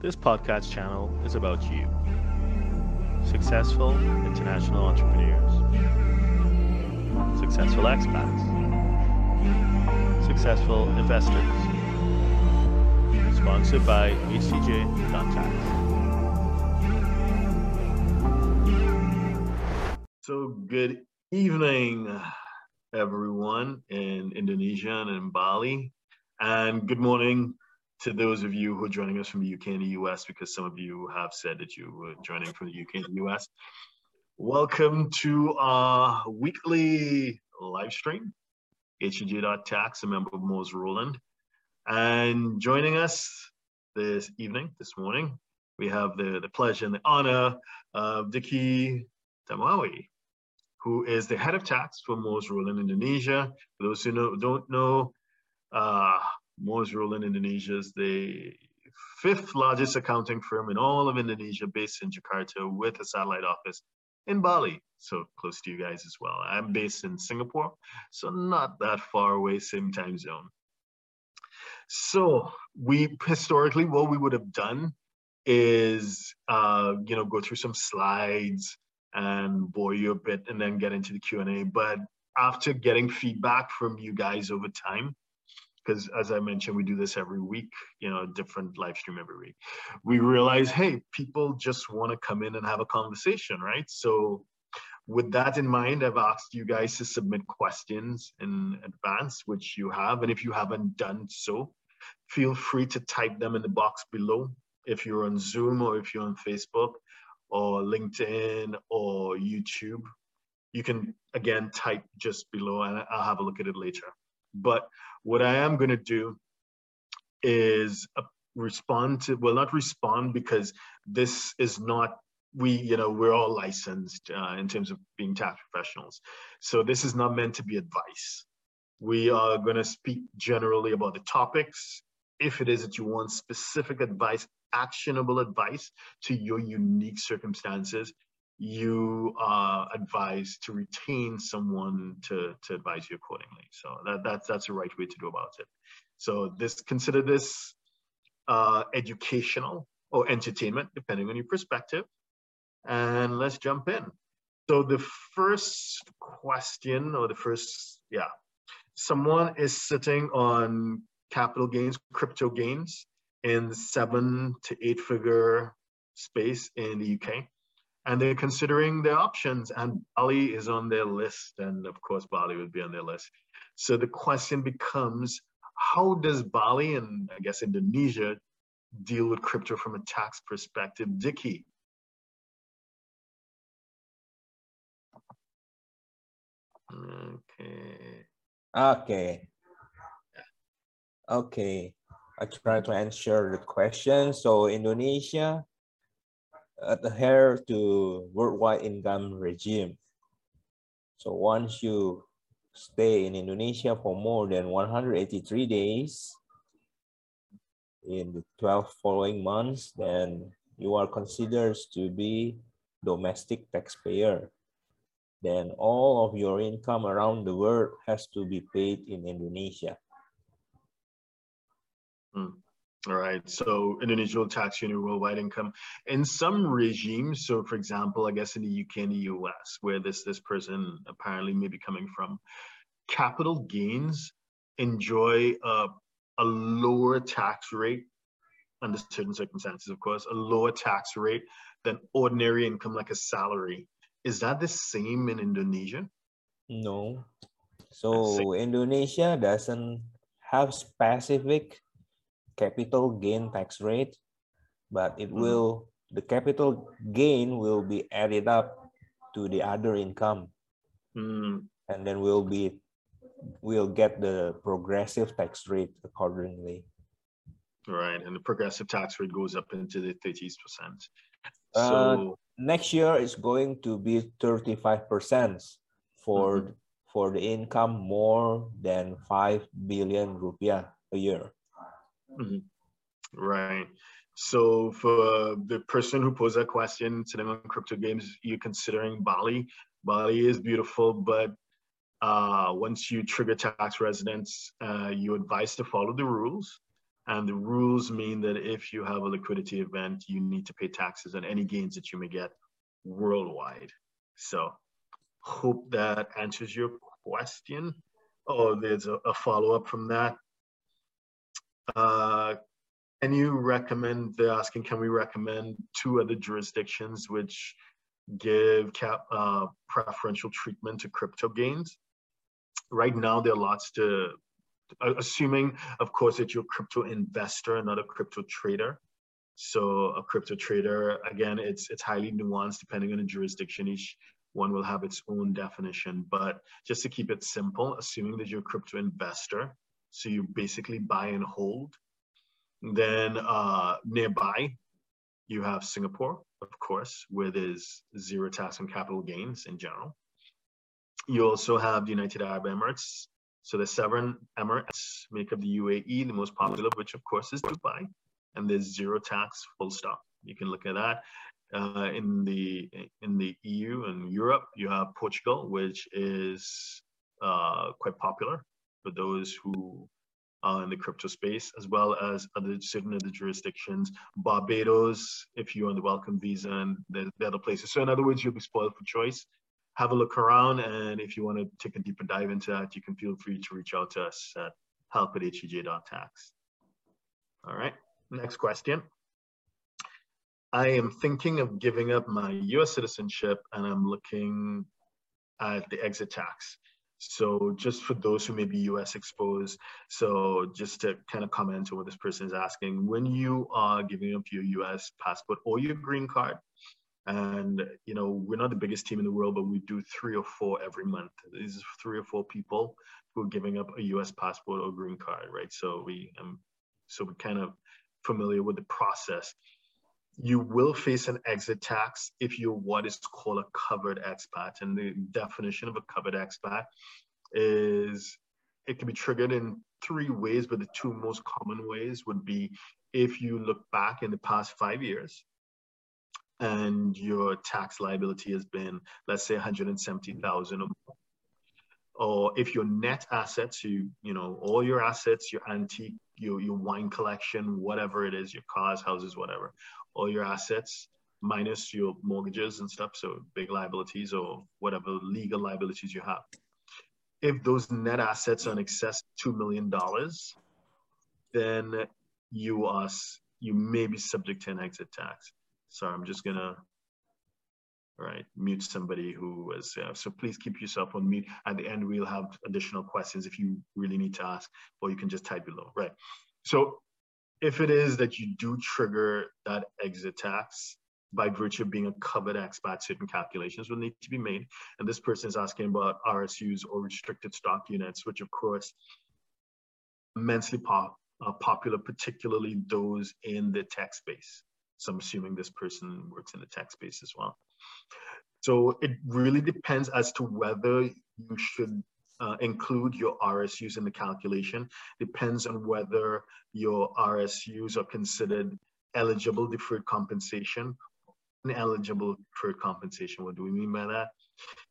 This podcast channel is about you. Successful international entrepreneurs, successful expats, successful investors. Sponsored by HCJ.tax. So, good evening, everyone in Indonesia and in Bali. And good morning to those of you who are joining us from the UK and the US, because some of you have said that you were joining from the UK and the US. Welcome to our weekly live stream, HCJ.tax, a member of Moores Rowland. And joining us this evening, this morning, we have the, the pleasure and the honor of Dicky Darmawi, who is the head of tax for Moores Rowland Indonesia. For those who know, don't know, uh, Moores Rowland Indonesia is the fifth largest accounting firm in all of Indonesia based in Jakarta with a satellite office in Bali, so close to you guys as well. I'm based in Singapore, so not that far away, same time zone. So we historically, what we would have done is, uh, you know, go through some slides and bore you a bit and then get into the Q&A. But after getting feedback from you guys over time, because as I mentioned, we do this every week, you know, different live stream every week. We realize, hey, people just want to come in and have a conversation, right? So with that in mind, I've asked you guys to submit questions in advance, which you have. And if you haven't done so, feel free to type them in the box below. If you're on Zoom or if you're on Facebook or LinkedIn or YouTube, you can again type just below and I'll have a look at it later. But what I am going to do is uh, respond to, well, not respond because this is not, we, you know, we're all licensed uh, in terms of being tax professionals. So this is not meant to be advice. We are going to speak generally about the topics. If it is that you want specific advice, actionable advice to your unique circumstances, you are advised to retain someone to, to advise you accordingly. So that, that's, that's the right way to do about it. So this consider this uh, educational or entertainment, depending on your perspective. And let's jump in. So the first question or the first, yeah, someone is sitting on capital gains, crypto gains in seven to eight figure space in the UK and they're considering their options and Bali is on their list and of course Bali would be on their list. So the question becomes, how does Bali and I guess Indonesia deal with crypto from a tax perspective? Dicky. Okay. Okay. Okay. I try to answer the question. So Indonesia adhere to worldwide income regime. So once you stay in Indonesia for more than 183 days in the 12 following months, then you are considered to be domestic taxpayer. Then all of your income around the world has to be paid in Indonesia. Hmm. All right. So Indonesia will tax you on your worldwide income. In some regimes, so for example, I guess in the UK and the US, where this this person apparently may be coming from, capital gains enjoy a, a lower tax rate under certain circumstances, of course, a lower tax rate than ordinary income like a salary. Is that the same in Indonesia? No. So Indonesia doesn't have specific capital gain tax rate, but it mm-hmm. will, the capital gain will be added up to the other income. Mm. And then we'll be, we'll get the progressive tax rate accordingly. Right, and the progressive tax rate goes up into the 30%. Uh, so next year is going to be 35% for mm -hmm. for the income more than 5 billion rupiah a year. Mm-hmm. Right. So for the person who posed that question, sitting on crypto gains, you're considering Bali. Bali is beautiful, but uh, once you trigger tax residence, uh, you advise to follow the rules And the rules mean that if you have a liquidity event, you need to pay taxes on any gains that you may get worldwide. So hope that answers your question. Oh, there's a, a follow-up from that. Uh, can you recommend, they're asking, can we recommend two other jurisdictions which give cap, uh, preferential treatment to crypto gains? Right now, there are lots to, assuming, of course, that you're a crypto investor and not a crypto trader. So a crypto trader, again, it's it's highly nuanced depending on the jurisdiction. Each one will have its own definition. But just to keep it simple, assuming that you're a crypto investor, so you basically buy and hold, then uh, nearby, you have Singapore, of course, where there's zero tax on capital gains in general. You also have the United Arab Emirates. So the seven Emirates make up the UAE, the most popular which, of course, is Dubai. And there's zero tax, full stop. You can look at that. Uh, in the in the EU and Europe, you have Portugal, which is uh, quite popular for those who are in the crypto space, as well as other certain other jurisdictions. Barbados, if you're on the welcome visa, and the, the other places. So in other words, you'll be spoiled for choice. Have a look around, and if you want to take a deeper dive into that, you can feel free to reach out to us at help at HCJ.tax. All right, next question. I am thinking of giving up my US citizenship and I'm looking at the exit tax. So just for those who may be US exposed, so just to kind of comment on what this person is asking, when you are giving up your US passport or your green card, and you know we're not the biggest team in the world, but we do three or four every month. These are three or four people who are giving up a US passport or green card, right? So we um, so we're kind of familiar with the process. You will face an exit tax if you're what is called a covered expat. And the definition of a covered expat is it can be triggered in three ways, but the two most common ways would be if you look back in the past five years and your tax liability has been, let's say, 170,000 or more. Or if your net assets, you you know all your assets, your antique, your your wine collection, whatever it is, your cars, houses, whatever, all your assets minus your mortgages and stuff, so big liabilities or whatever legal liabilities you have. If those net assets are in excess of $2 million, then you are, you may be subject to an exit tax. Sorry, I'm just gonna, right, mute somebody who was, uh, so please keep yourself on mute. At the end, we'll have additional questions if you really need to ask, or you can just type below, right? So if it is that you do trigger that exit tax by virtue of being a covered expat, certain calculations will need to be made. And this person is asking about RSUs or restricted stock units, which of course, immensely pop, uh, popular, particularly those in the tech space. So I'm assuming this person works in the tech space as well. So it really depends as to whether you should uh, include your RSUs in the calculation depends on whether your RSUs are considered eligible deferred compensation. Ineligible deferred compensation, what do we mean by that?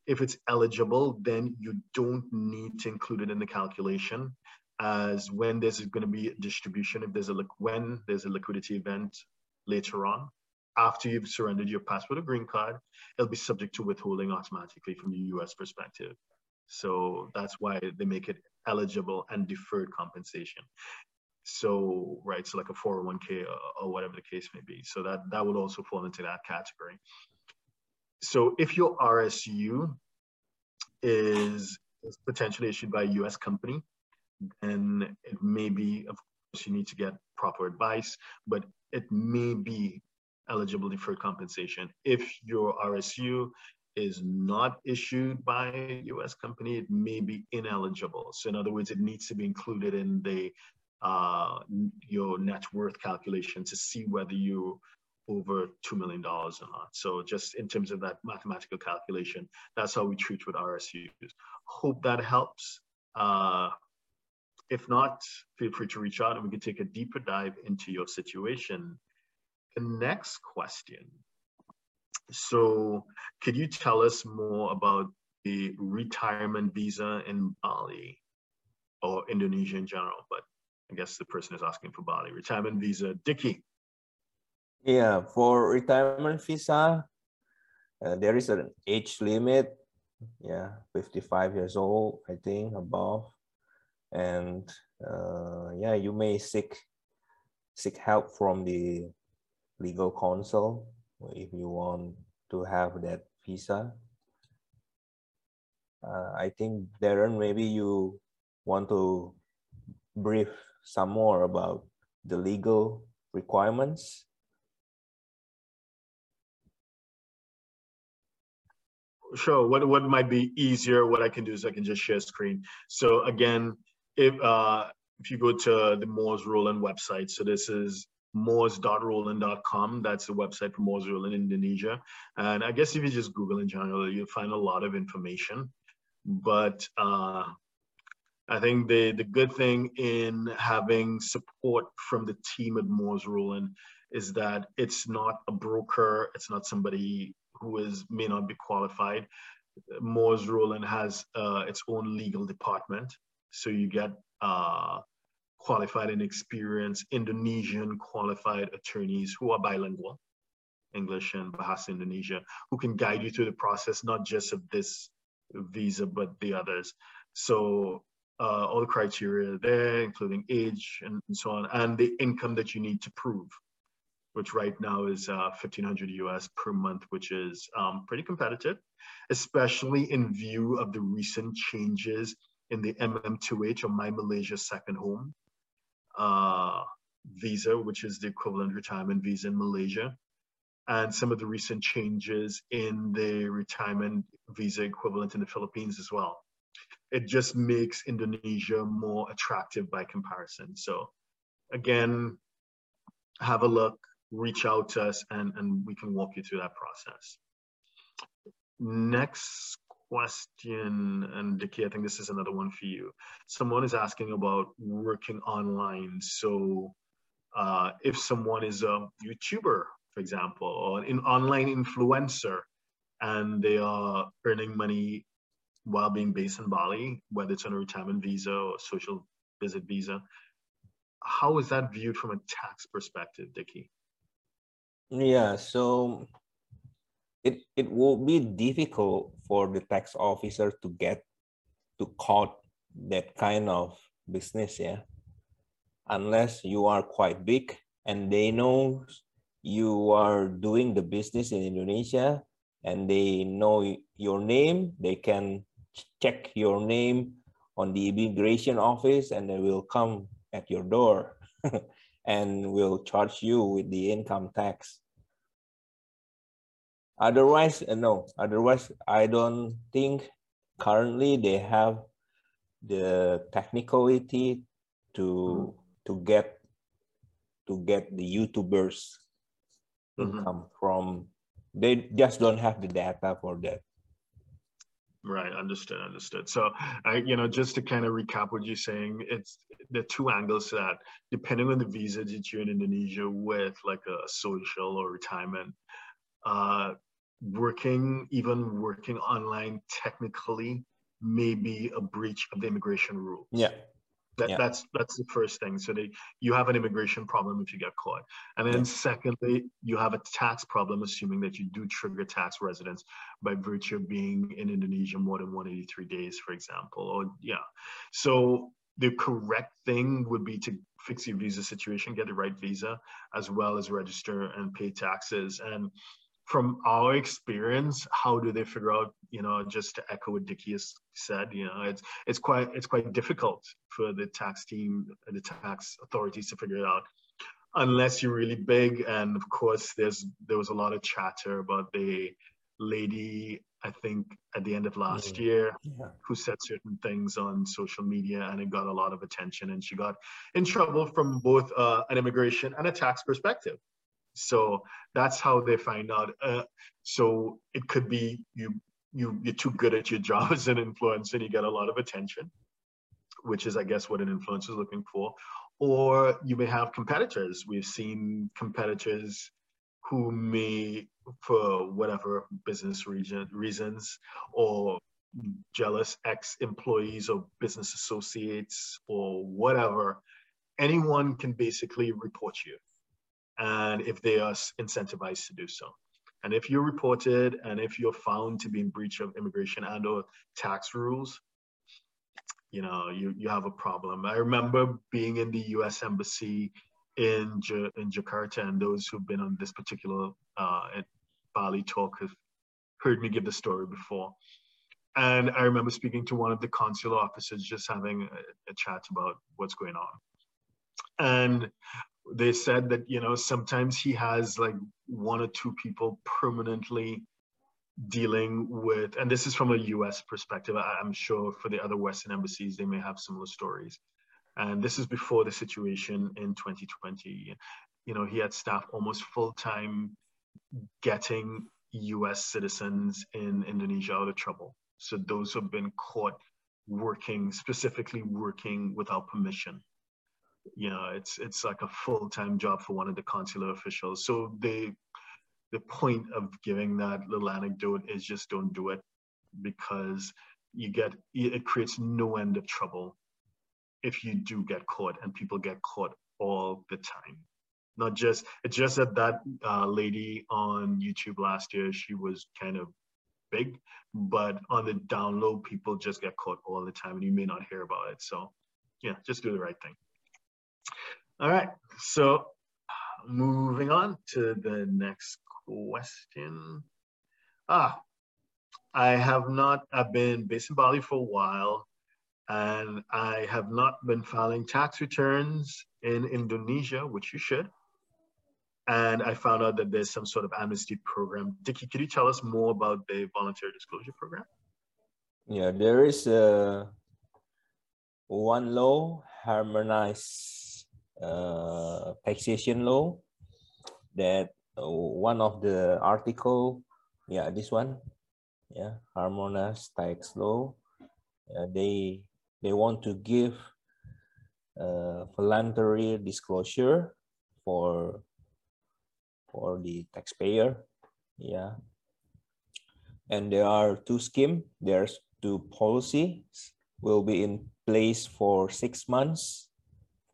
If it's eligible, then you don't need to include it in the calculation as when there's going to be a distribution, if there's a when there's a liquidity event later on, after you've surrendered your passport or green card, it'll be subject to withholding automatically from the US perspective. So that's why they make it eligible and deferred compensation. So, right, so like a 401k or, whatever the case may be. So that, that would also fall into that category. So if your RSU is, is potentially issued by a US company, then it may be, of course, you need to get proper advice, but it may be eligible deferred compensation. If your RSU is not issued by a US company, it may be ineligible. So in other words, it needs to be included in the uh, your net worth calculation to see whether you over $2 million or not. So just in terms of that mathematical calculation, that's how we treat with RSUs. Hope that helps. Uh, if not, feel free to reach out and we can take a deeper dive into your situation. The next question so could you tell us more about the retirement visa in Bali or Indonesia in general, but I guess the person is asking for Bali. Retirement visa, Dicky. Yeah, for retirement visa, uh, there is an age limit. Yeah, 55 years old, I think, above. And uh, yeah, you may seek seek help from the legal counsel if you want to have that visa. Uh, I think Darren, maybe you want to brief some more about the legal requirements. Sure. What what might be easier? What I can do is I can just share screen. So again, if uh, if you go to the Moores Rowland website, so this is moores.rowland.com. That's the website for Moores Rowland Indonesia. And I guess if you just Google in general, you'll find a lot of information. But uh, I think the, the good thing in having support from the team at Moores Rowland is that it's not a broker, it's not somebody who is may not be qualified. Moores Rowland has uh, its own legal department. So you get uh, qualified and experienced Indonesian qualified attorneys who are bilingual, English and Bahasa Indonesia, who can guide you through the process, not just of this visa, but the others. So uh, all the criteria there, including age and, and, so on, and the income that you need to prove, which right now is uh, 1500 US per month, which is um, pretty competitive, especially in view of the recent changes in the MM2H or My Malaysia Second Home uh, visa, which is the equivalent retirement visa in Malaysia, and some of the recent changes in the retirement visa equivalent in the Philippines as well. It just makes Indonesia more attractive by comparison. So again, have a look, reach out to us, and, and we can walk you through that process. Next question, and Dicky, I think this is another one for you. Someone is asking about working online. So uh, if someone is a YouTuber, for example, or an online influencer, and they are earning money while being based in Bali, whether it's on a retirement visa or social visit visa, how is that viewed from a tax perspective, Dicky? Yeah, so it, it will be difficult for the tax officer to get to caught that kind of business, yeah. Unless you are quite big and they know you are doing the business in Indonesia and they know your name, they can check your name on the immigration office and they will come at your door and will charge you with the income tax Otherwise, uh, no. Otherwise, I don't think currently they have the technicality to to get to get the YouTubers mm-hmm. income from. They just don't have the data for that. Right, understood, understood. So, I, you know, just to kind of recap what you're saying, it's the two angles that depending on the visa that you're in Indonesia with, like a social or retirement, uh, working, even working online technically may be a breach of the immigration rules. Yeah. That, yeah. That's that's the first thing. So they, you have an immigration problem if you get caught, and then yeah. secondly, you have a tax problem, assuming that you do trigger tax residence by virtue of being in Indonesia more than 183 days, for example. Or yeah, so the correct thing would be to fix your visa situation, get the right visa, as well as register and pay taxes. And from our experience, how do they figure out, you know, just to echo what Dicky has said, you know, it's it's quite it's quite difficult for the tax team and the tax authorities to figure it out. Unless you're really big. And of course there's there was a lot of chatter about the lady, I think at the end of last mm-hmm. year, yeah. who said certain things on social media and it got a lot of attention and she got in trouble from both uh, an immigration and a tax perspective so that's how they find out. Uh, so it could be you you you're too good at your job as an influencer and you get a lot of attention, which is I guess what an influencer is looking for. Or you may have competitors. We've seen competitors who may, for whatever business region, reasons, or jealous ex-employees or business associates or whatever, anyone can basically report you, and if they are incentivized to do so. And if you're reported and if you're found to be in breach of immigration and or tax rules, you know, you, you have a problem. I remember being in the US Embassy in, in Jakarta and those who've been on this particular uh, Bali talk have heard me give the story before. And I remember speaking to one of the consular officers, just having a, a chat about what's going on. And they said that, you know, sometimes he has like one or two people permanently dealing with, and this is from a US perspective. I'm sure for the other Western embassies, they may have similar stories. And this is before the situation in 2020. You know, he had staff almost full time getting US citizens in Indonesia out of trouble. So those have been caught working, specifically working without permission. You know, it's it's like a full-time job for one of the consular officials. So they the point of giving that little anecdote is just don't do it because you get it creates no end of trouble if you do get caught and people get caught all the time. Not just it's just that that uh, lady on youtube last year she was kind of big but on the download people just get caught all the time and you may not hear about it. So yeah just do the right thing all right so moving on to the next question ah i have not i've been based in bali for a while and i have not been filing tax returns in indonesia which you should and I found out that there's some sort of amnesty program. Dicky, could you tell us more about the voluntary disclosure program? Yeah, there is a one law harmonized uh, taxation law that one of the article, yeah, this one, yeah, harmonized tax law. Uh, they they want to give uh, voluntary disclosure for for the taxpayer. Yeah. And there are two scheme. There's two policies will be in place for six months,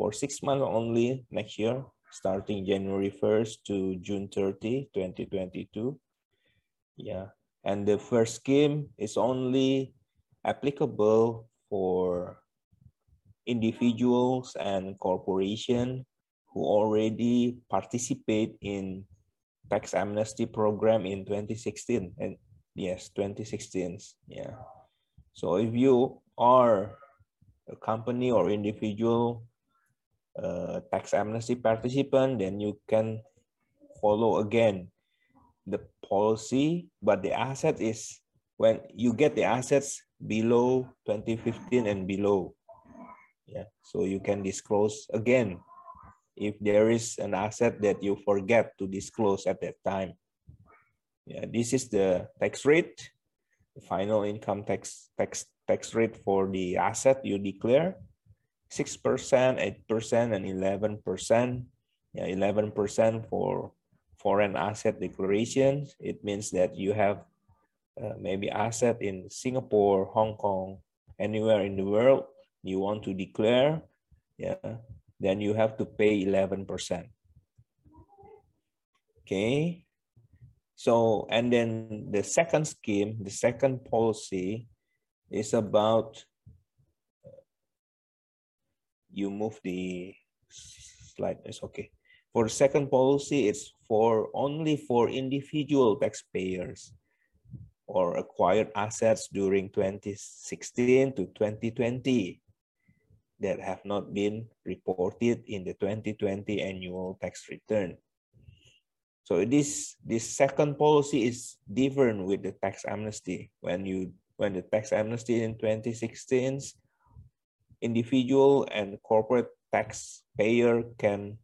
for six months only next year, starting January 1st to June 30, 2022. Yeah. And the first scheme is only applicable for individuals and corporation who already participate in tax amnesty program in 2016 and yes 2016 yeah so if you are a company or individual uh, tax amnesty participant then you can follow again the policy. But the asset is when you get the assets below 2015 and below. Yeah so you can disclose again if there is an asset that you forget to disclose at that time. Yeah, this is the tax rate, the final income tax tax tax rate for the asset you declare, 6%, 8%, and 11%. Yeah, 11% for foreign asset declarations. It means that you have uh, maybe asset in Singapore, Hong Kong, anywhere in the world you want to declare. Yeah, then you have to pay 11%. Okay. So, and then the second scheme, the second policy is about, you move the slide, it's okay. For second policy, it's for only for individual taxpayers or acquired assets during 2016 to 2020 that have not been reported in the 2020 annual tax return. So this this second policy is different with the tax amnesty. When you when the tax amnesty in 2016, individual and corporate taxpayer can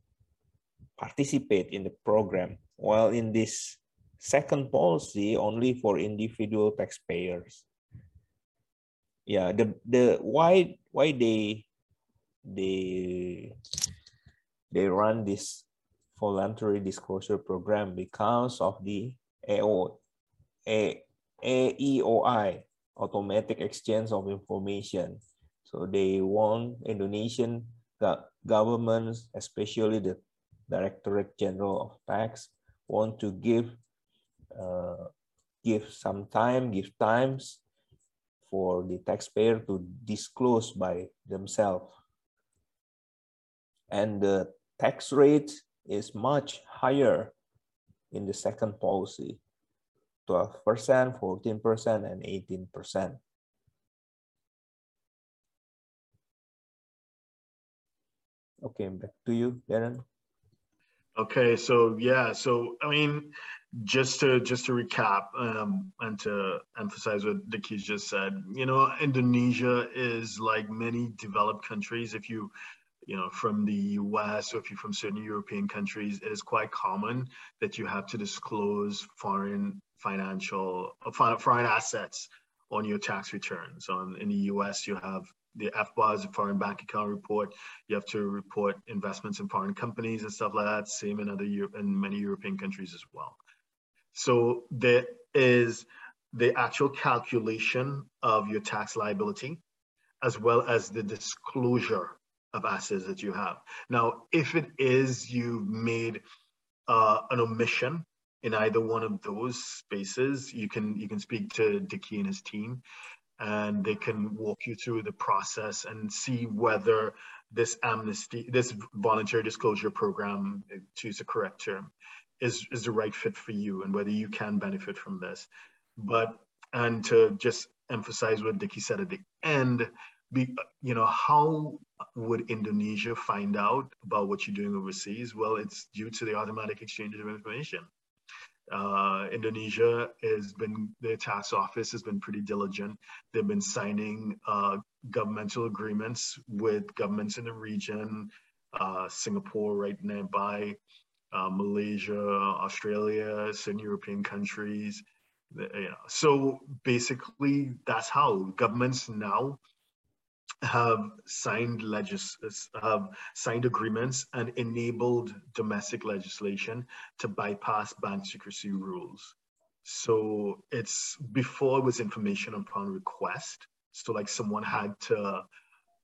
participate in the program, while in this second policy only for individual taxpayers. Yeah, the the why why they they they run this voluntary disclosure program because of the AO, A, AEOI, automatic exchange of information. So they want Indonesian governments, especially the Directorate General of Tax, want to give uh, give some time, give times for the taxpayer to disclose by themselves. And the tax rate is much higher in the second policy, 12%, 14%, and 18%. Okay, back to you, Darren. Okay, so yeah, so I mean, just to just to recap um, and to emphasize what Dicky just said, you know, Indonesia is like many developed countries. If you, you know, from the U.S. or if you're from certain European countries, it is quite common that you have to disclose foreign financial uh, foreign assets on your tax returns. On in the U.S., you have the FBAR a foreign bank account report. You have to report investments in foreign companies and stuff like that. Same in other Europe in many European countries as well. So there is the actual calculation of your tax liability, as well as the disclosure of assets that you have. Now, if it is you've made uh, an omission in either one of those spaces, you can you can speak to Dicky and his team and they can walk you through the process and see whether this amnesty, this voluntary disclosure program, to use the correct term, is, is the right fit for you and whether you can benefit from this. But, and to just emphasize what Dicky said at the end, be, you know, how would Indonesia find out about what you're doing overseas? Well, it's due to the automatic exchange of information. Uh, Indonesia has been, their tax office has been pretty diligent. They've been signing uh, governmental agreements with governments in the region, uh, Singapore right nearby, uh, Malaysia, Australia, certain European countries. You know. So basically, that's how governments now have signed legis have signed agreements and enabled domestic legislation to bypass bank secrecy rules. So it's before it was information upon request. So like someone had to,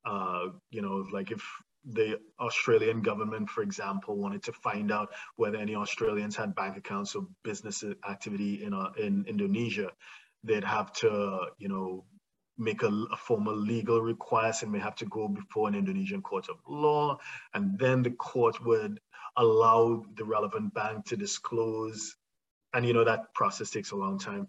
uh, you know, like if the Australian government, for example, wanted to find out whether any Australians had bank accounts or business activity in uh, in Indonesia, they'd have to, you know, make a, a, formal legal request and may have to go before an Indonesian court of law. And then the court would allow the relevant bank to disclose. And you know, that process takes a long time.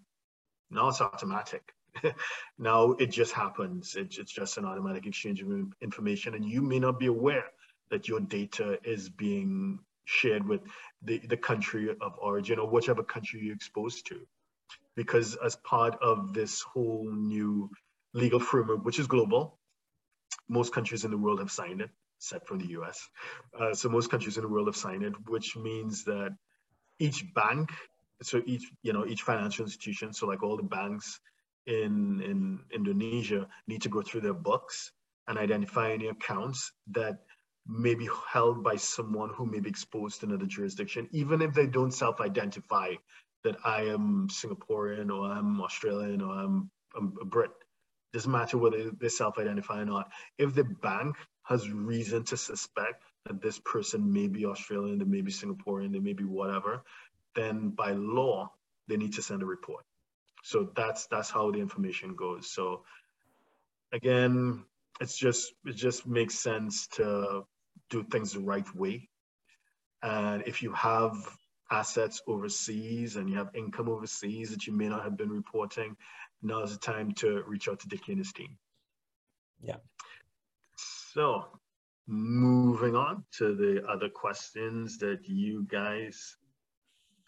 Now it's automatic. now it just happens. It, it's just an automatic exchange of information. And you may not be aware that your data is being shared with the, the country of origin or whichever country you're exposed to because as part of this whole new legal framework, which is global. Most countries in the world have signed it, except for the US. Uh, so most countries in the world have signed it, which means that each bank, so each, you know, each financial institution, so like all the banks in, in Indonesia need to go through their books and identify any accounts that may be held by someone who may be exposed to another jurisdiction, even if they don't self-identify that I am Singaporean or I'm Australian or I'm, I'm a Brit doesn't matter whether they self-identify or not. If the bank has reason to suspect that this person may be Australian, they may be Singaporean, they may be whatever, then by law, they need to send a report. So that's that's how the information goes. So again, it's just it just makes sense to do things the right way. And if you have assets overseas and you have income overseas that you may not have been reporting, now is the time to reach out to Dicky and his team. Yeah. So moving on to the other questions that you guys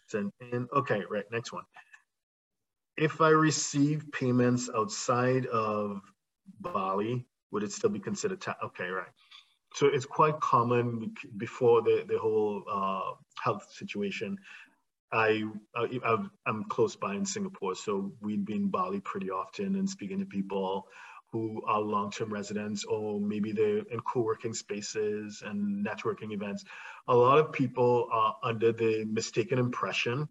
sent in. Okay, right, next one. If I receive payments outside of Bali, would it still be considered tax? Okay, right. So it's quite common before the, the whole uh, health situation I, I am close by in Singapore, so we'd be in Bali pretty often and speaking to people who are long-term residents or maybe they're in co-working spaces and networking events. A lot of people are under the mistaken impression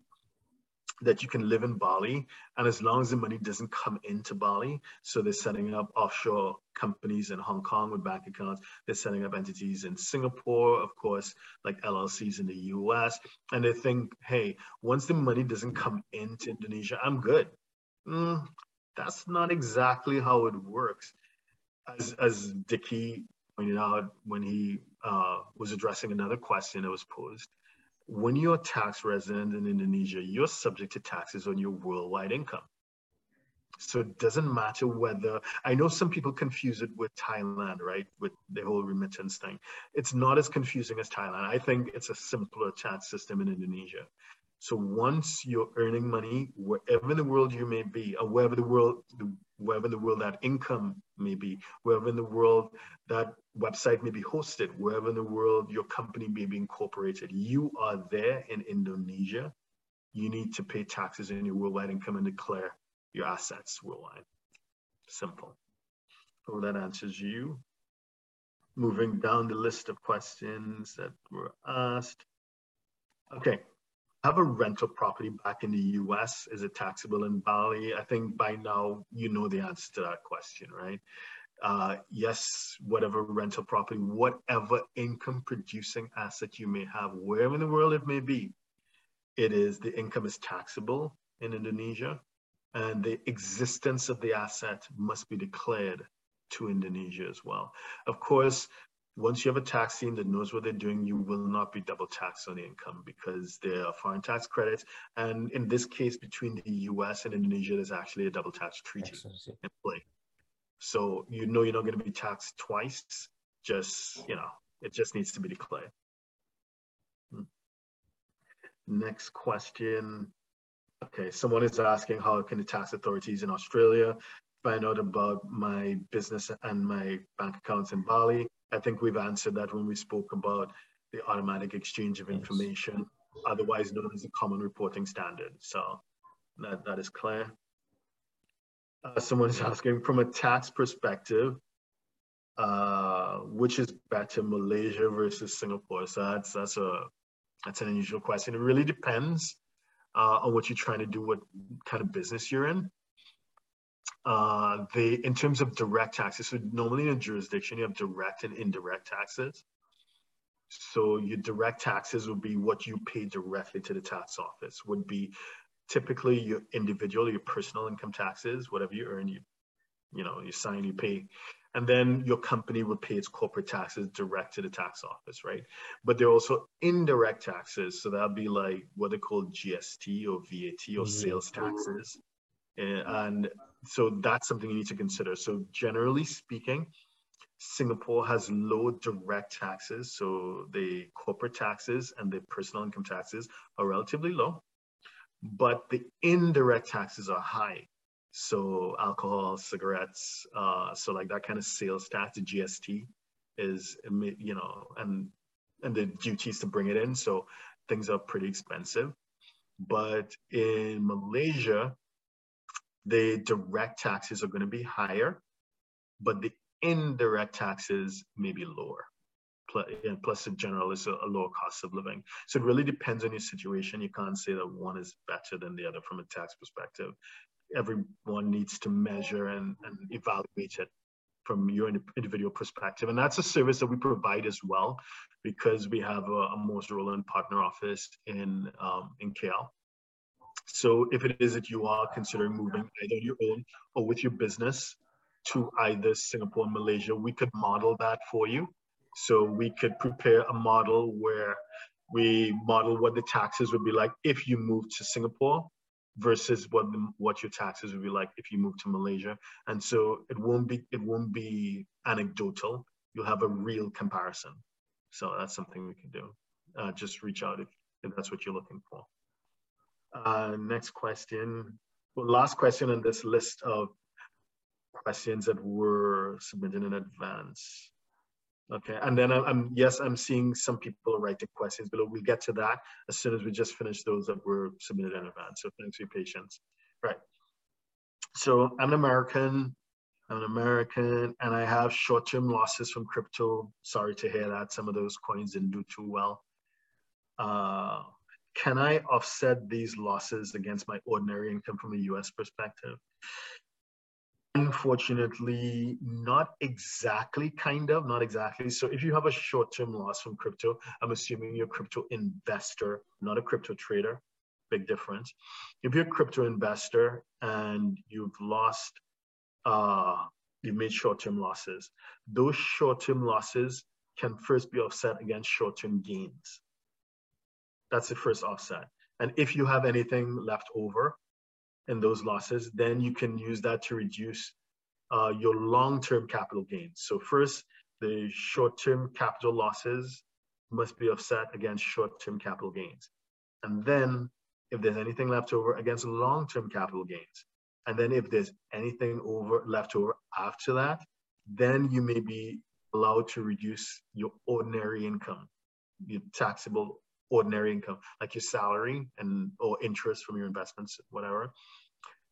that you can live in Bali, and as long as the money doesn't come into Bali, so they're setting up offshore companies in Hong Kong with bank accounts. They're setting up entities in Singapore, of course, like LLCs in the US, and they think, hey, once the money doesn't come into Indonesia, I'm good. Mm, that's not exactly how it works. As as Dicky pointed out when he uh, was addressing another question that was posed when you're a tax resident in Indonesia, you're subject to taxes on your worldwide income. So it doesn't matter whether, I know some people confuse it with Thailand, right? With the whole remittance thing. It's not as confusing as Thailand. I think it's a simpler tax system in Indonesia. So once you're earning money, wherever in the world you may be, or wherever the world, wherever in the world that income may be, wherever in the world that website may be hosted, wherever in the world your company may be incorporated, you are there in Indonesia. You need to pay taxes on your worldwide income and declare your assets worldwide. Simple. Hope that answers you. Moving down the list of questions that were asked. Okay, have a rental property back in the US? Is it taxable in Bali? I think by now you know the answer to that question, right? Uh, yes, whatever rental property, whatever income producing asset you may have, wherever in the world it may be, it is the income is taxable in Indonesia and the existence of the asset must be declared to Indonesia as well. Of course, once you have a tax team that knows what they're doing, you will not be double taxed on the income because there are foreign tax credits. And in this case, between the US and Indonesia, there's actually a double tax treaty in play. So you know you're not going to be taxed twice. Just, you know, it just needs to be declared. Hmm. Next question. Okay, someone is asking how can the tax authorities in Australia find out about my business and my bank accounts in Bali? I think we've answered that when we spoke about the automatic exchange of information, yes. otherwise known as the Common Reporting Standard. So that, that is clear. Uh, someone is asking from a tax perspective, uh, which is better, Malaysia versus Singapore? So that's that's a that's an unusual question. It really depends uh, on what you're trying to do, what kind of business you're in uh, they, in terms of direct taxes, so normally in a jurisdiction, you have direct and indirect taxes. So your direct taxes would be what you pay directly to the tax office, would be typically your individual, your personal income taxes, whatever you earn, you, you know, you sign, you pay. And then your company would pay its corporate taxes direct to the tax office, right? But there are also indirect taxes. So that'd be like what they call GST or VAT or mm-hmm. sales taxes. And so that's something you need to consider. So generally speaking, Singapore has low direct taxes. So the corporate taxes and the personal income taxes are relatively low, but the indirect taxes are high. So alcohol, cigarettes, uh, so like that kind of sales tax, the GST is, you know, and and the duties to bring it in. So things are pretty expensive. But in Malaysia, the direct taxes are going to be higher, but the indirect taxes may be lower. Plus, in general, is a, lower cost of living. So it really depends on your situation. You can't say that one is better than the other from a tax perspective. Everyone needs to measure and, and evaluate it from your individual perspective. And that's a service that we provide as well because we have a, a Moores Rowland partner office in, um, in KL. So if it is that you are considering moving either on your own or with your business to either Singapore and Malaysia, we could model that for you. So we could prepare a model where we model what the taxes would be like if you move to Singapore versus what the, what your taxes would be like if you move to Malaysia. And so it won't be it won't be anecdotal. You'll have a real comparison. So that's something we can do. Uh, just reach out if, if that's what you're looking for. Uh, next question. Well, last question on this list of questions that were submitted in advance. Okay, and then I'm, I'm, yes, I'm seeing some people writing questions below. We'll get to that as soon as we just finish those that were submitted in advance. So thanks for your patience. Right. So I'm an American. I'm an American, and I have short-term losses from crypto. Sorry to hear that. Some of those coins didn't do too well. Uh, can I offset these losses against my ordinary income from a US perspective? Unfortunately, not exactly, kind of, not exactly. So if you have a short-term loss from crypto, I'm assuming you're a crypto investor, not a crypto trader. Big difference. If you're a crypto investor and you've lost, uh, you've made short-term losses, those short-term losses can first be offset against short-term gains. That's the first offset. And if you have anything left over in those losses, then you can use that to reduce uh, your long-term capital gains. So first, the short-term capital losses must be offset against short-term capital gains. And then if there's anything left over against long-term capital gains. And then if there's anything over left over after that, then you may be allowed to reduce your ordinary income, your taxable ordinary income, like your salary and or interest from your investments, whatever.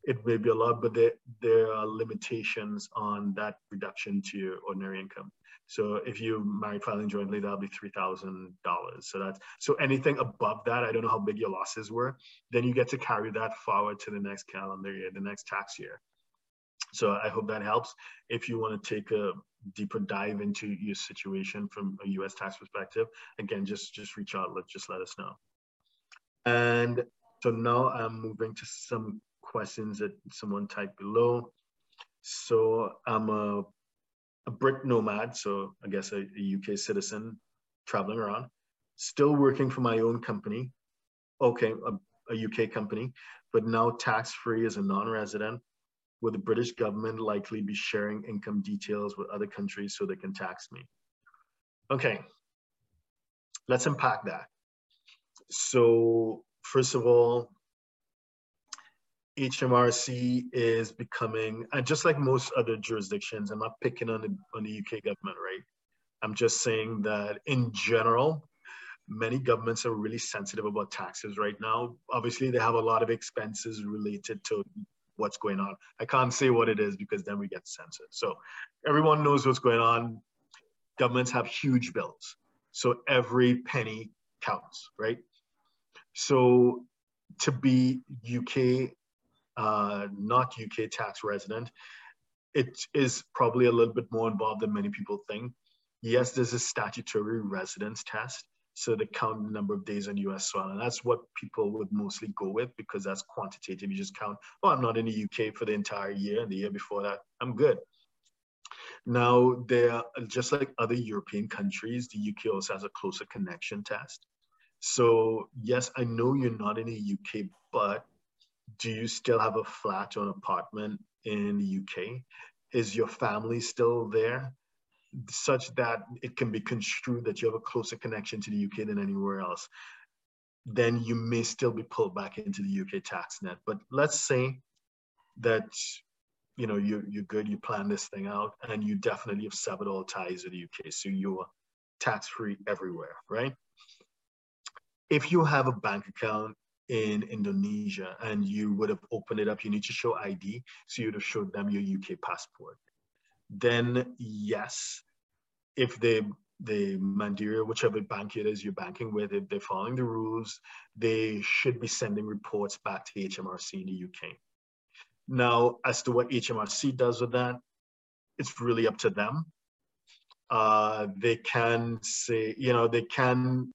It may be a lot, but there, there are limitations on that reduction to your ordinary income. So if you marry filing jointly, that'll be three thousand dollars. So that's so anything above that, I don't know how big your losses were. Then you get to carry that forward to the next calendar year, the next tax year. So I hope that helps. If you want to take a deeper dive into your situation from a U.S. tax perspective, again, just just reach out. Let just let us know. And so now I'm moving to some questions that someone typed below. So I'm a, a Brit nomad, so I guess a, a UK citizen traveling around, still working for my own company. Okay, a, a UK company, but now tax free as a non-resident will the British government likely be sharing income details with other countries so they can tax me? Okay, let's unpack that. So first of all, HMRC is becoming, and just like most other jurisdictions, I'm not picking on the, on the UK government, right? I'm just saying that in general, many governments are really sensitive about taxes right now. Obviously, they have a lot of expenses related to what's going on. I can't say what it is because then we get censored. So everyone knows what's going on. Governments have huge bills. So every penny counts, right? So to be UK, uh, not UK tax resident, it is probably a little bit more involved than many people think. Yes, there's a statutory residence test, so they count the number of days on US soil. And that's what people would mostly go with because that's quantitative. You just count, oh, I'm not in the UK for the entire year and the year before that, I'm good. Now, there, just like other European countries, the UK also has a closer connection test. So yes, I know you're not in the UK, but do you still have a flat or an apartment in the UK? Is your family still there? Such that it can be construed that you have a closer connection to the UK than anywhere else, then you may still be pulled back into the UK tax net. But let's say that you know you you're good, you plan this thing out, and you definitely have severed all ties with the UK, so you're tax free everywhere, right? If you have a bank account in Indonesia and you would have opened it up, you need to show ID, so you'd have showed them your UK passport then yes, if they the Mandiri, whichever bank it is you're banking with, if they're following the rules, they should be sending reports back to HMRC in the UK. Now, as to what HMRC does with that, it's really up to them. Uh, they can say, you know, they can,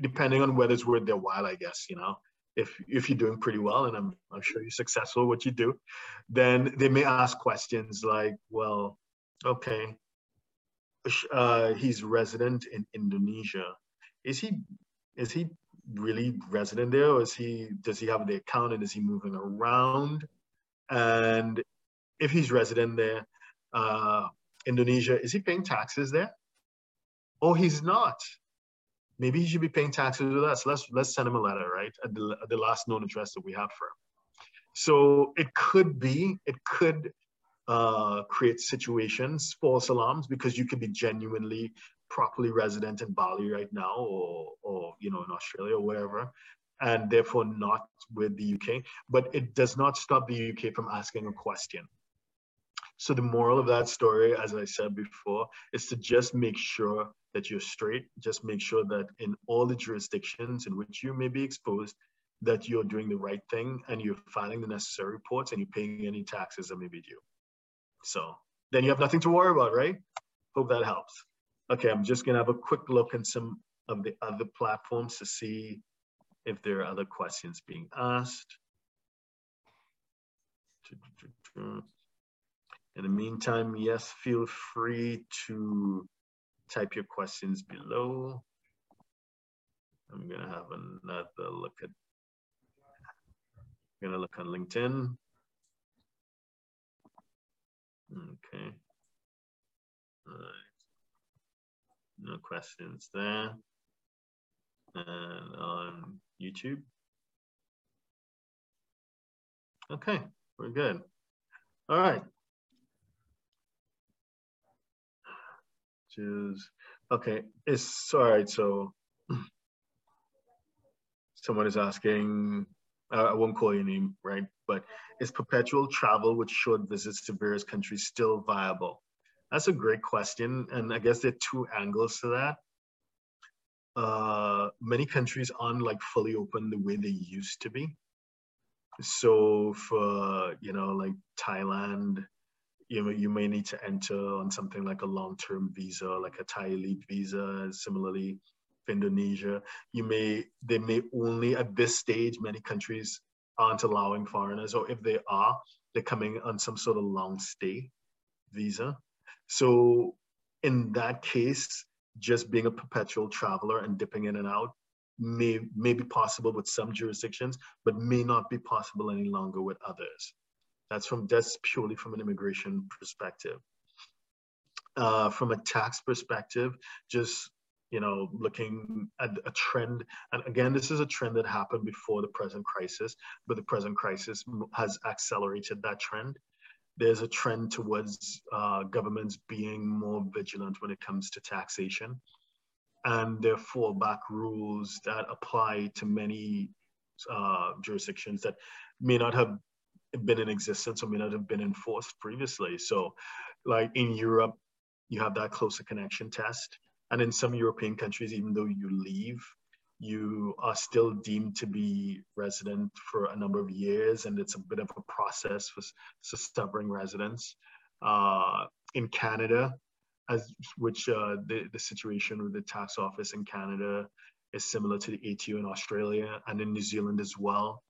depending on whether it's worth their while, I guess, you know, if if you're doing pretty well and I'm, I'm sure you're successful what you do then they may ask questions like well okay uh, he's resident in indonesia is he is he really resident there or is he does he have the account and is he moving around and if he's resident there uh, indonesia is he paying taxes there oh he's not maybe he should be paying taxes with us. Let's let's send him a letter, right? At the, at the last known address that we have for him. So it could be, it could uh, create situations, false alarms, because you could be genuinely properly resident in Bali right now, or or you know in Australia or wherever, and therefore not with the UK. But it does not stop the UK from asking a question. So the moral of that story, as I said before, is to just make sure that you're straight. Just make sure that in all the jurisdictions in which you may be exposed, that you're doing the right thing and you're filing the necessary reports and you're paying any taxes that may be due. So then you have nothing to worry about, right? Hope that helps. Okay, I'm just gonna have a quick look in some of the other platforms to see if there are other questions being asked. In the meantime, yes, feel free to type your questions below. I'm gonna have another look at, I'm gonna look on LinkedIn. Okay. All right. No questions there. And on YouTube. Okay, we're good. All right. Just, okay, it's all right. So someone is asking, I won't call your name, right? But is perpetual travel with short visits to various countries still viable? That's a great question. And I guess there are two angles to that. Uh, many countries aren't like fully open the way they used to be. So for, you know, like Thailand, you, know, you may need to enter on something like a long-term visa, like a Thai elite visa. Similarly, Indonesia, you may, they may only at this stage, many countries aren't allowing foreigners, or if they are, they're coming on some sort of long stay visa. So in that case, just being a perpetual traveler and dipping in and out may, may be possible with some jurisdictions, but may not be possible any longer with others. That's from that's purely from an immigration perspective. Uh, from a tax perspective, just you know, looking at a trend. And again, this is a trend that happened before the present crisis, but the present crisis has accelerated that trend. There's a trend towards uh, governments being more vigilant when it comes to taxation. And there are fallback rules that apply to many uh, jurisdictions that may not have been in existence or may not have been enforced previously. So, like in Europe, you have that closer connection test and in some European countries, even though you leave, you are still deemed to be resident for a number of years, and it's a bit of a process for, stubborn residents. Uh, in Canada, as which uh, the, the situation with the tax office in Canada is similar to the ATO in Australia and in New Zealand as well.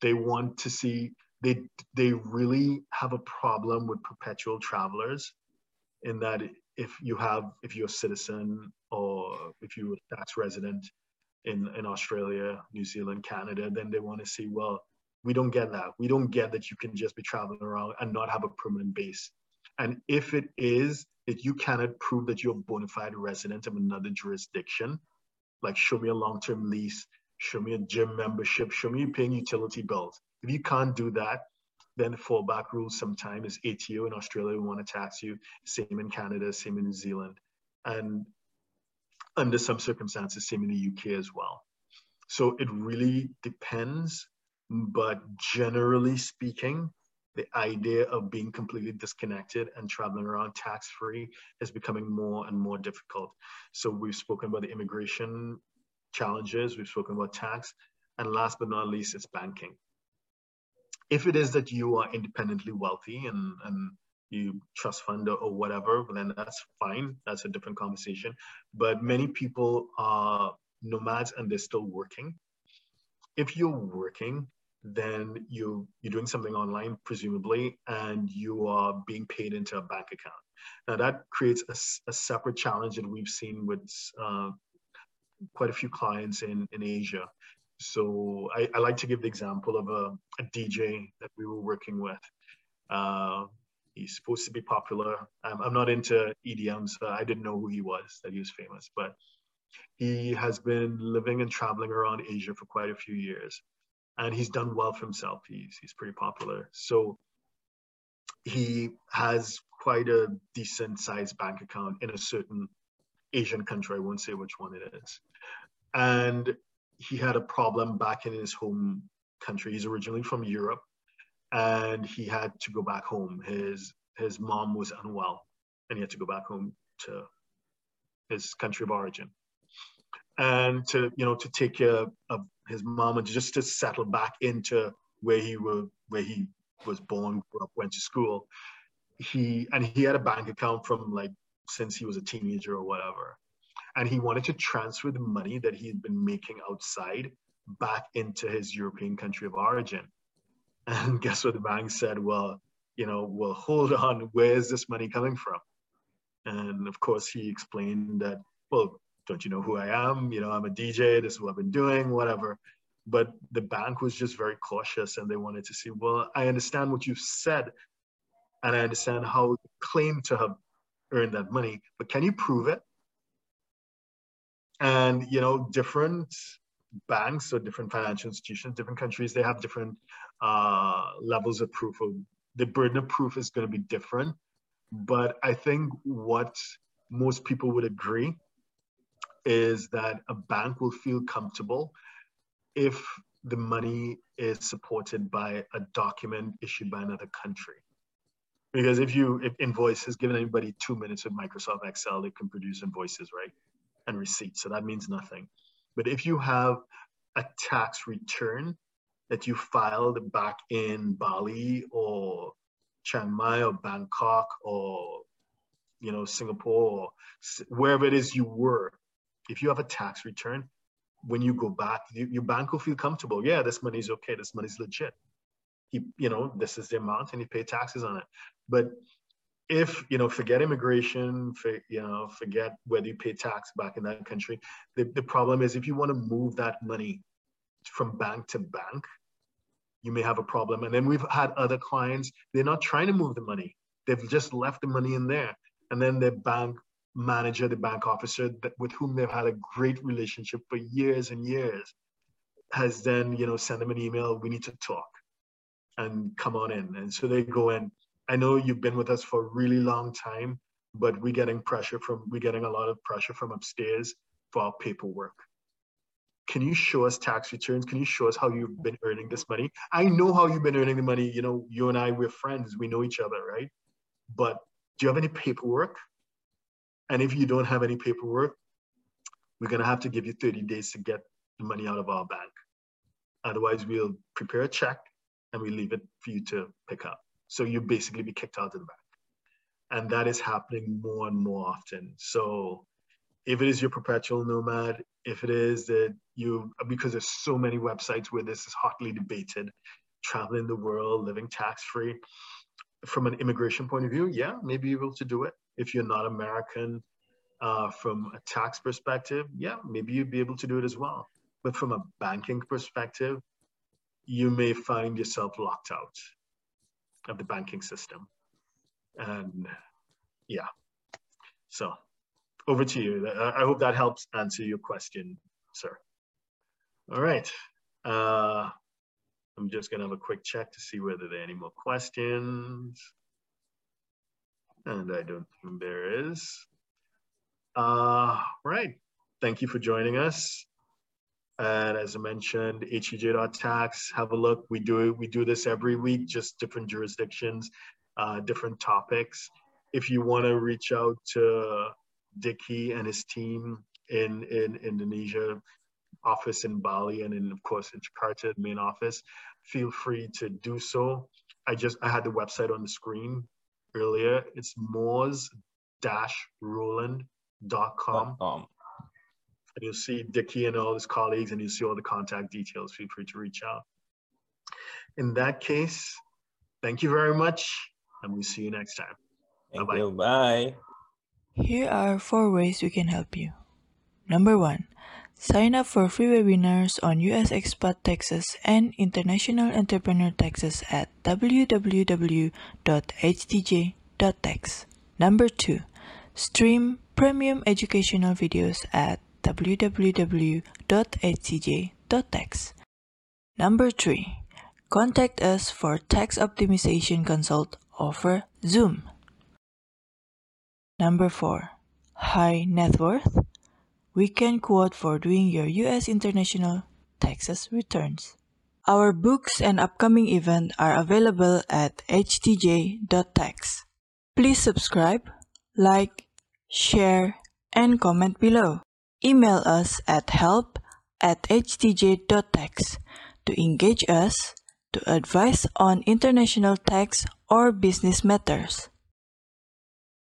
They want to see they they really have a problem with perpetual travelers in that if you have if you're a citizen or if you're a tax resident in in Australia, New Zealand, Canada, then they want to see well we don't get that. We don't get that you can just be traveling around and not have a permanent base. And if it is that you cannot prove that you're a bona fide resident of another jurisdiction, like show me a long-term lease, show me a gym membership, show me paying utility bills. If you can't do that, then the fallback rule sometimes is ATO in Australia we want to tax you, same in Canada, same in New Zealand, and under some circumstances, same in the UK as well. So it really depends, but generally speaking, the idea of being completely disconnected and traveling around tax free is becoming more and more difficult. So we've spoken about the immigration challenges, we've spoken about tax, and last but not least, it's banking if it is that you are independently wealthy and, and you trust fund or whatever, then that's fine. That's a different conversation. But many people are nomads and they're still working. If you're working, then you you're doing something online, presumably, and you are being paid into a bank account. Now that creates a, a separate challenge that we've seen with uh, quite a few clients in, in Asia so I, I, like to give the example of a, a DJ that we were working with. Uh, he's supposed to be popular. I'm, I'm not into EDM, so I didn't know who he was, that he was famous, but he has been living and traveling around Asia for quite a few years. And he's done well for himself. He's, he's pretty popular. So he has quite a decent sized bank account in a certain Asian country. I won't say which one it is. And he had a problem back in his home country. He's originally from Europe, and he had to go back home. His his mom was unwell, and he had to go back home to his country of origin, and to you know to take care of his mom and just to settle back into where he were where he was born, grew up, went to school. He and he had a bank account from like since he was a teenager or whatever, and he wanted to transfer the money that he had been making outside back into his European country of origin. And guess what the bank said? Well, you know, well, hold on, where is this money coming from? And of course, he explained that, well, don't you know who I am? You know, I'm a DJ, this is what I've been doing, whatever. But the bank was just very cautious and they wanted to see, well, I understand what you've said and I understand how you claim to have earned that money, but can you prove it? And, you know, different banks or different financial institutions, different countries, they have different uh, levels of proof of the burden of proof is going to be different. But I think what most people would agree is that a bank will feel comfortable if the money is supported by a document issued by another country. Because if you if has given anybody two minutes with Microsoft Excel, they can produce invoices, right? And receipts. So that means nothing. But if you have a tax return that you filed back in Bali or Chiang Mai or Bangkok or you know Singapore or wherever it is you were, if you have a tax return, when you go back, you, your bank will feel comfortable. Yeah, this money is okay. This money is legit. You, you know, this is the amount, and you pay taxes on it. But if you know, forget immigration, for, you know, forget whether you pay tax back in that country. The, the problem is if you want to move that money from bank to bank, you may have a problem. And then we've had other clients, they're not trying to move the money. They've just left the money in there. And then the bank manager, the bank officer that, with whom they've had a great relationship for years and years has then, you know, send them an email, we need to talk and come on in. And so they go in. I know you've been with us for a really long time, but we're getting pressure from, we're getting a lot of pressure from upstairs for our paperwork can you show us tax returns? Can you show us how you've been earning this money? I know how you've been earning the money. You know, you and I, we're friends. We know each other, right? But do you have any paperwork? And if you don't have any paperwork, we're going to have to give you 30 days to get the money out of our bank. Otherwise, we'll prepare a check and we leave it for you to pick up. So you basically be kicked out of the bank. And that is happening more and more often. So if it is your perpetual nomad, if it is that you, because there's so many websites where this is hotly debated, traveling the world, living tax free. From an immigration point of view, yeah, maybe you're able to do it. If you're not American, uh, from a tax perspective, yeah, maybe you'd be able to do it as well. But from a banking perspective, you may find yourself locked out of the banking system. And yeah, so over to you. I hope that helps answer your question, sir. All right. Uh, I'm just gonna have a quick check to see whether there are any more questions. And I don't think there is. Uh, right. Thank you for joining us. And as I mentioned, HTJ.tax, have a look. We do we do this every week, just different jurisdictions, uh, different topics. If you want to reach out to Dicky and his team in, in Indonesia, office in Bali, and in, of course, in Jakarta, main office, feel free to do so. I just, I had the website on the screen earlier. It's moores-rowland.com. And you'll see Dicky and all his colleagues, and you'll see all the contact details. Feel free to reach out. In that case, thank you very much, and we'll see you next time. Thank Bye-bye. you. Bye. Here are four ways we can help you. Number one, sign up for free webinars on US expat taxes and international entrepreneur taxes at www.htj.tax. Number two, stream premium educational videos at www.htj.tax. Number three, contact us for tax optimization consult over Zoom. Number 4. High net worth. We can quote for doing your US international taxes returns. Our books and upcoming event are available at htj.tax. Please subscribe, like, share, and comment below. Email us at help at htj.tax to engage us, to advise on international tax or business matters.